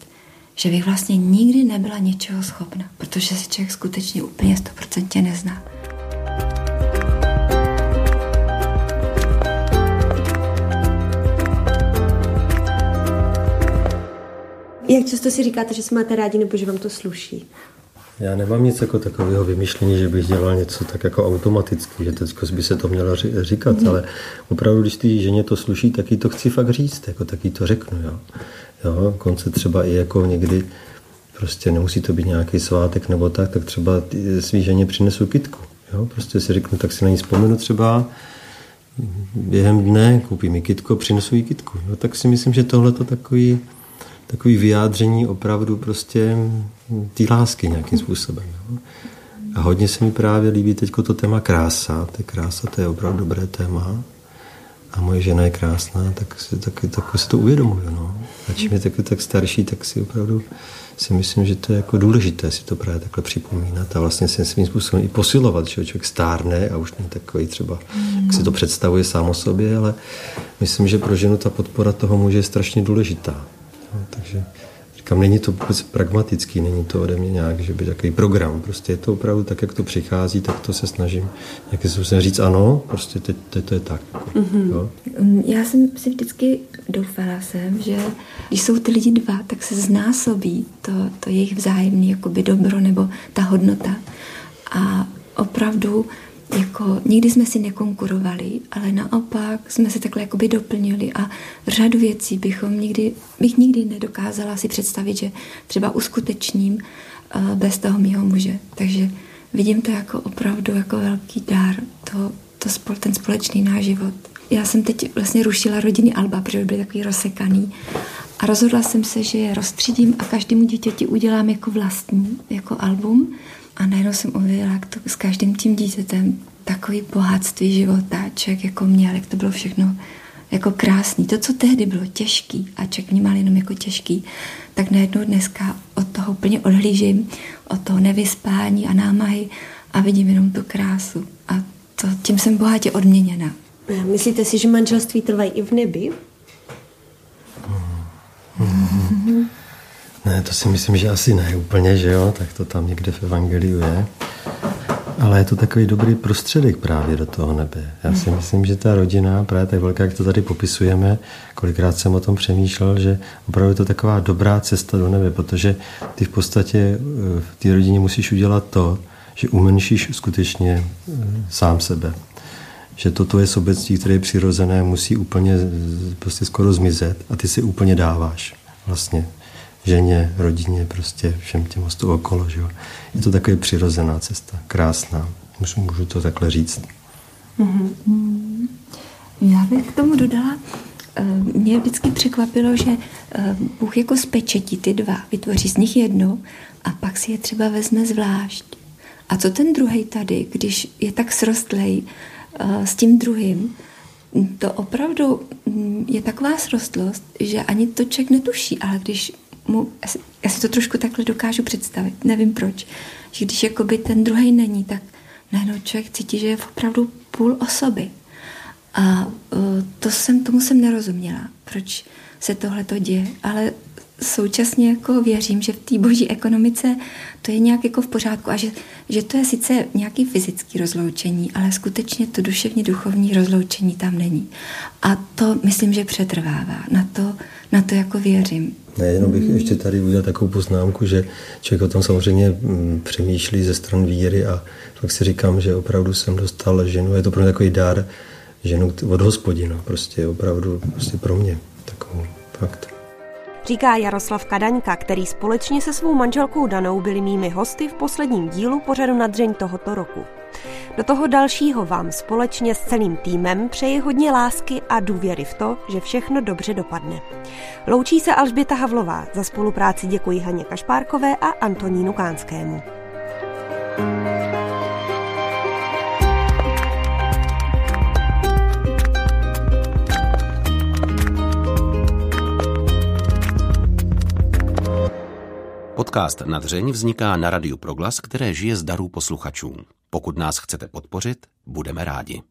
Speaker 5: že bych vlastně nikdy nebyla něčeho schopna, protože se člověk skutečně úplně stoprocentně nezná.
Speaker 4: Jak často si říkáte, že se máte rádi nebo že vám to sluší?
Speaker 3: Já nemám nic jako takového vymýšlení, že bych dělal něco tak jako automaticky, že teď by se to mělo říkat, mm. ale opravdu, když ty ženě to sluší, tak jí to chci fakt říct, jako tak jí to řeknu. Jo. Jo, konce třeba i jako někdy prostě nemusí to být nějaký svátek nebo tak, tak třeba svý ženě přinesu kitku. Jo, prostě si řeknu, tak si na ní vzpomenu třeba během dne, koupím mi kitko, přinesu jí kitku. Jo, tak si myslím, že tohle to takový, takový vyjádření opravdu prostě té lásky nějakým způsobem. Jo. A hodně se mi právě líbí teď to téma krása. To krása, to je opravdu dobré téma a moje žena je krásná, tak si, tak, tak si to uvědomuju. No. A čím je taky tak starší, tak si opravdu si myslím, že to je jako důležité si to právě takhle připomínat a vlastně se svým způsobem i posilovat, že člověk stárne a už není takový třeba, jak si to představuje sám o sobě, ale myslím, že pro ženu ta podpora toho muže je strašně důležitá. No, takže Říkám, není to vůbec pragmatický, není to ode mě nějak, že by takový program. Prostě je to opravdu tak, jak to přichází, tak to se snažím nějakým způsobem říct ano, prostě teď, teď to je tak. Mm-hmm.
Speaker 5: Jo? Já jsem si vždycky doufala jsem, že když jsou ty lidi dva, tak se znásobí to, to jejich vzájemné jakoby dobro nebo ta hodnota. A opravdu jako nikdy jsme si nekonkurovali, ale naopak jsme se takhle jakoby doplnili a řadu věcí bychom nikdy, bych nikdy nedokázala si představit, že třeba uskutečním uh, bez toho mýho muže. Takže vidím to jako opravdu jako velký dár, to, to spol, ten společný náš život. Já jsem teď vlastně rušila rodiny Alba, protože byly takový rozsekaný a rozhodla jsem se, že je rozstřídím a každému dítěti udělám jako vlastní, jako album a najednou jsem uvěděla, jak to s každým tím dítětem takový bohatství života člověk jako měl, jak to bylo všechno jako krásný. To, co tehdy bylo těžký a člověk vnímal jenom jako těžký, tak najednou dneska od toho úplně odhlížím, od toho nevyspání a námahy a vidím jenom tu krásu. A to, tím jsem bohatě odměněna.
Speaker 4: Myslíte si, že manželství trvají i v nebi?
Speaker 3: Ne, to si myslím, že asi ne úplně, že jo, tak to tam někde v Evangeliu je. Ale je to takový dobrý prostředek právě do toho nebe. Já si hmm. myslím, že ta rodina, právě tak velká, jak to tady popisujeme, kolikrát jsem o tom přemýšlel, že opravdu je to taková dobrá cesta do nebe, protože ty v podstatě eh, v té rodině musíš udělat to, že umenšíš skutečně eh, sám sebe. Že to tvoje sobectví, které je přirozené, musí úplně prostě skoro zmizet a ty si úplně dáváš vlastně ženě, rodině, prostě všem těm ostatním okolo. Že jo. Je to taková přirozená cesta, krásná. Můžu, můžu to takhle říct.
Speaker 5: Mm-hmm. Já bych k tomu dodala, eh, mě vždycky překvapilo, že eh, Bůh jako spečetí ty dva, vytvoří z nich jedno a pak si je třeba vezme zvlášť. A co ten druhý tady, když je tak srostlej eh, s tím druhým, to opravdu mm, je taková srostlost, že ani to člověk netuší, ale když mu, já si to trošku takhle dokážu představit, nevím proč, že když jakoby ten druhý není, tak najednou člověk cítí, že je opravdu půl osoby. A uh, to jsem, tomu jsem nerozuměla, proč se tohle to děje, ale současně jako věřím, že v té boží ekonomice to je nějak jako v pořádku a že, že to je sice nějaký fyzický rozloučení, ale skutečně to duševně duchovní rozloučení tam není. A to myslím, že přetrvává. Na to, na to jako věřím.
Speaker 3: Ne, jenom bych ještě tady udělal takovou poznámku, že člověk o tom samozřejmě mm, přemýšlí ze stran víry a pak si říkám, že opravdu jsem dostal ženu, je to pro mě takový dár, ženu od hospodina, prostě opravdu prostě pro mě takovou fakt.
Speaker 2: Říká Jaroslav Kadaňka, který společně se svou manželkou Danou byli mými hosty v posledním dílu pořadu na dřeň tohoto roku. Do toho dalšího vám společně s celým týmem přeji hodně lásky a důvěry v to, že všechno dobře dopadne. Loučí se Alžběta Havlová. Za spolupráci děkuji Haně Kašpárkové a Antonínu Kánskému.
Speaker 1: Podcast na dřeň vzniká na Radiu Proglas, které žije z darů posluchačů. Pokud nás chcete podpořit, budeme rádi.